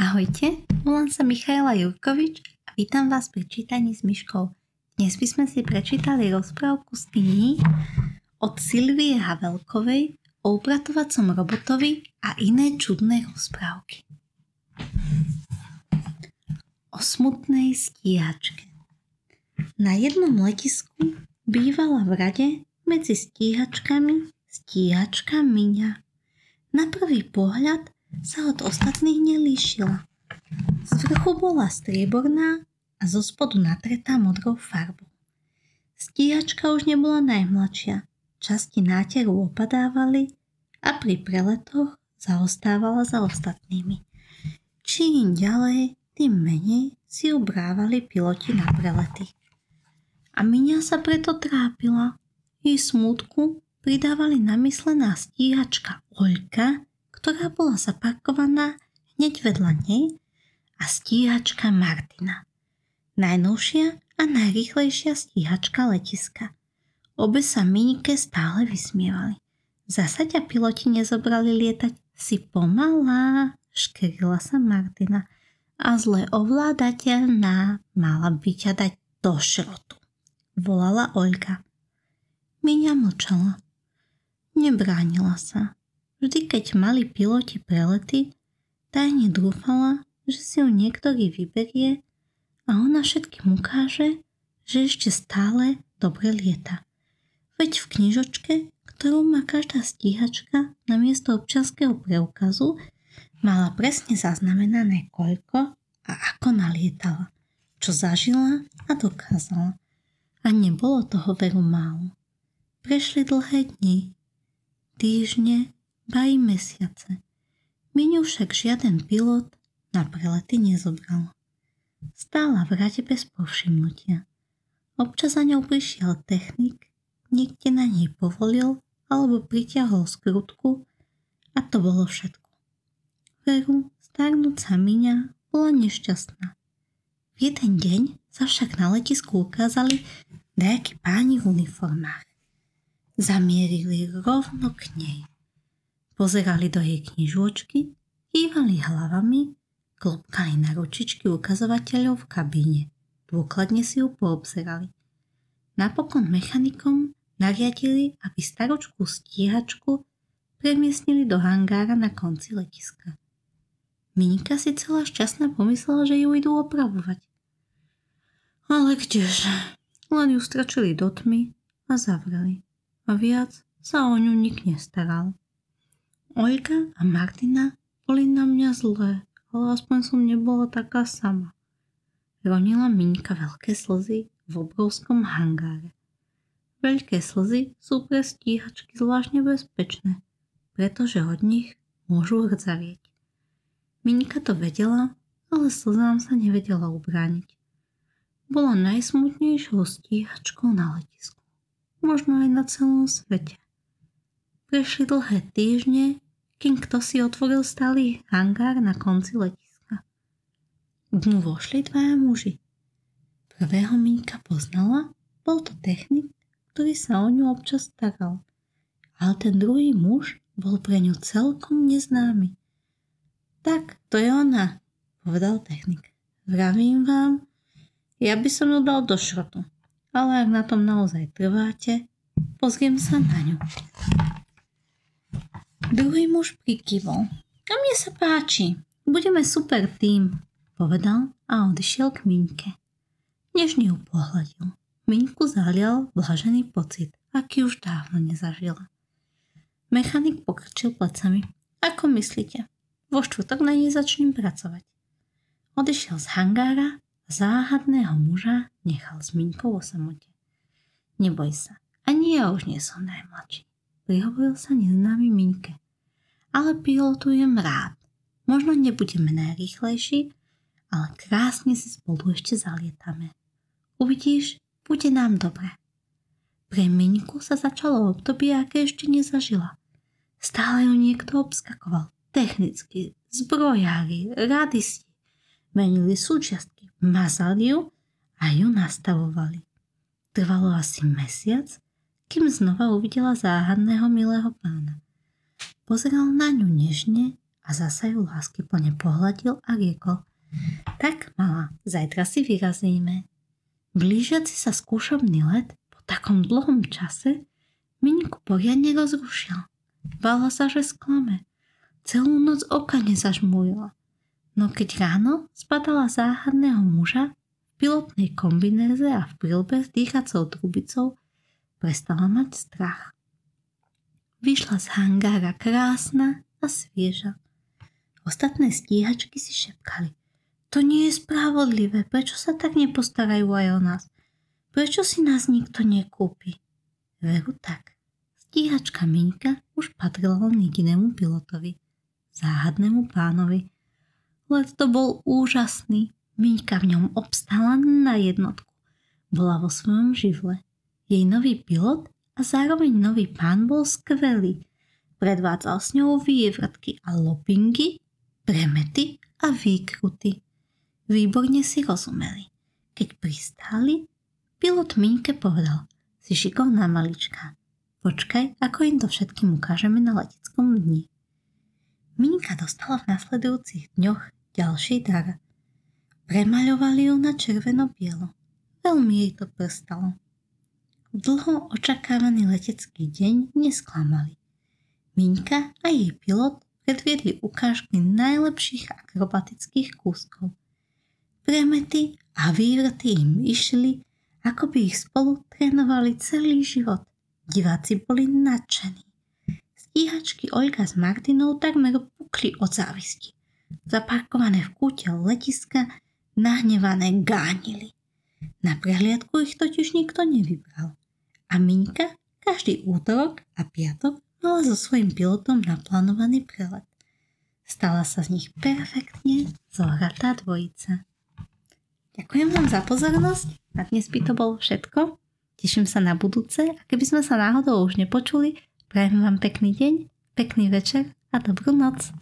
Ahojte, volám sa Michaela Jurkovič a vítam vás pri čítaní s myškou. Dnes by sme si prečítali rozprávku z knihy od Silvie Havelkovej o upratovacom robotovi a iné čudné rozprávky. O smutnej stíhačke. Na jednom letisku bývala v rade medzi stíhačkami stíhačka Miňa. Na prvý pohľad sa od ostatných nelíšila. Z vrchu bola strieborná a zo spodu natretá modrou farbou. Stíhačka už nebola najmladšia, časti náteru opadávali a pri preletoch zaostávala za ostatnými. Čím ďalej, tým menej si ubrávali piloti na prelety. A Miňa sa preto trápila. Jej smutku pridávali namyslená stíhačka Oľka ktorá bola zaparkovaná hneď vedľa nej a stíhačka Martina. Najnovšia a najrýchlejšia stíhačka letiska. Obe sa Minike stále vysmievali. Zasa ťa piloti nezobrali lietať, si pomalá, škrila sa Martina a zle ovládateľná mala by ťa dať do šrotu. Volala Oľka. Miňa mlčala. Nebránila sa. Vždy, keď mali piloti prelety, tajne dúfala, že si ju niektorý vyberie a ona všetkým ukáže, že ešte stále dobre lieta. Veď v knižočke, ktorú má každá stíhačka na miesto občanského preukazu, mala presne zaznamenané koľko a ako nalietala, čo zažila a dokázala. A nebolo toho veru málo. Prešli dlhé dni, týždne ba mesiace. Miňu však žiaden pilot na prelety nezobral. Stála v rade bez povšimnutia. Občas za ňou prišiel technik, niekde na nej povolil alebo pritiahol skrutku a to bolo všetko. Veru, starnúca Miňa bola nešťastná. V jeden deň sa však na letisku ukázali nejakí páni v uniformách. Zamierili rovno k nej. Pozerali do jej knižočky, kývali hlavami, klopkali na ručičky ukazovateľov v kabíne. Dôkladne si ju poobzerali. Napokon mechanikom nariadili, aby staročku stíhačku premiestnili do hangára na konci letiska. Minika si celá šťastná pomyslela, že ju idú opravovať. Ale kdeže, len ju strčili do tmy a zavreli. A viac sa o ňu nik nestaral. Olga a Martina boli na mňa zlé, ale aspoň som nebola taká sama. Ronila Miňka veľké slzy v obrovskom hangáre. Veľké slzy sú pre stíhačky zvlášť nebezpečné, pretože od nich môžu hrdzavieť. Miňka to vedela, ale slzám sa nevedela ubrániť. Bola najsmutnejšou stíhačkou na letisku. Možno aj na celom svete. Prešli dlhé týždne, kým kto si otvoril stály hangár na konci letiska. Dnu vošli dvaja muži. Prvého Miňka poznala, bol to technik, ktorý sa o ňu občas staral. Ale ten druhý muž bol pre ňu celkom neznámy. Tak, to je ona, povedal technik. Vravím vám, ja by som ju dal do šrotu. Ale ak na tom naozaj trváte, pozriem sa na ňu. Druhý muž prikyvol. A mne sa páči. Budeme super tým, povedal a odišiel k Miňke. Nežne ju pohľadil. Miňku zalial blažený pocit, aký už dávno nezažila. Mechanik pokrčil plecami. Ako myslíte? Vo štvrtok na nej začnem pracovať. Odišiel z hangára a záhadného muža nechal s Miňkou o samote. Neboj sa, ani ja už nie som najmladší prihovoril sa neznámy Minke. Ale pilotujem rád. Možno nebudeme najrýchlejší, ale krásne si spolu ešte zalietame. Uvidíš, bude nám dobre. Pre Miňku sa začalo obdobie, aké ešte nezažila. Stále ju niekto obskakoval. Technicky, zbrojári, radisti. Menili súčiastky, mazali ju a ju nastavovali. Trvalo asi mesiac, kým znova uvidela záhadného milého pána. Pozeral na ňu nežne a zasa ju lásky plne pohľadil a riekol Tak, malá, zajtra si vyrazíme. Blížiaci sa skúšobný let po takom dlhom čase Miňku poriadne rozrušil. Bala sa, že sklame. Celú noc oka nezažmúrila. No keď ráno spadala záhadného muža v pilotnej kombinéze a v prílbe s dýchacou trubicou, prestala mať strach. Vyšla z hangára krásna a svieža. Ostatné stíhačky si šepkali. To nie je spravodlivé, prečo sa tak nepostarajú aj o nás? Prečo si nás nikto nekúpi? Veru tak. Stíhačka Miňka už patrila len jedinému pilotovi, záhadnému pánovi. Let to bol úžasný. Miňka v ňom obstála na jednotku. Bola vo svojom živle. Jej nový pilot a zároveň nový pán bol skvelý. Predvádzal s ňou vývratky a lopingy, premety a výkruty. Výborne si rozumeli. Keď pristáli, pilot Miňke povedal – si šikovná malička. Počkaj, ako im to všetkým ukážeme na leteckom dni. Minka dostala v nasledujúcich dňoch ďalší dar. Premaľovali ju na červeno-bielo. Veľmi jej to prstalo. Dlho očakávaný letecký deň nesklamali. Minka a jej pilot predviedli ukážky najlepších akrobatických kúskov. Premety a vývrty im išli ako by ich spolu trénovali celý život. Diváci boli nadšení. Stíhačky Olga s Martinou takmer pukli od závisti. Zaparkované v kúte letiska nahnevané gánili. Na prehliadku ich totiž nikto nevybral. A Miňka každý útorok a piatok mala so svojím pilotom naplánovaný prelet. Stala sa z nich perfektne zohratá dvojica. Ďakujem vám za pozornosť. Na dnes by to bolo všetko. Teším sa na budúce a keby sme sa náhodou už nepočuli, prajem vám pekný deň, pekný večer a dobrú noc.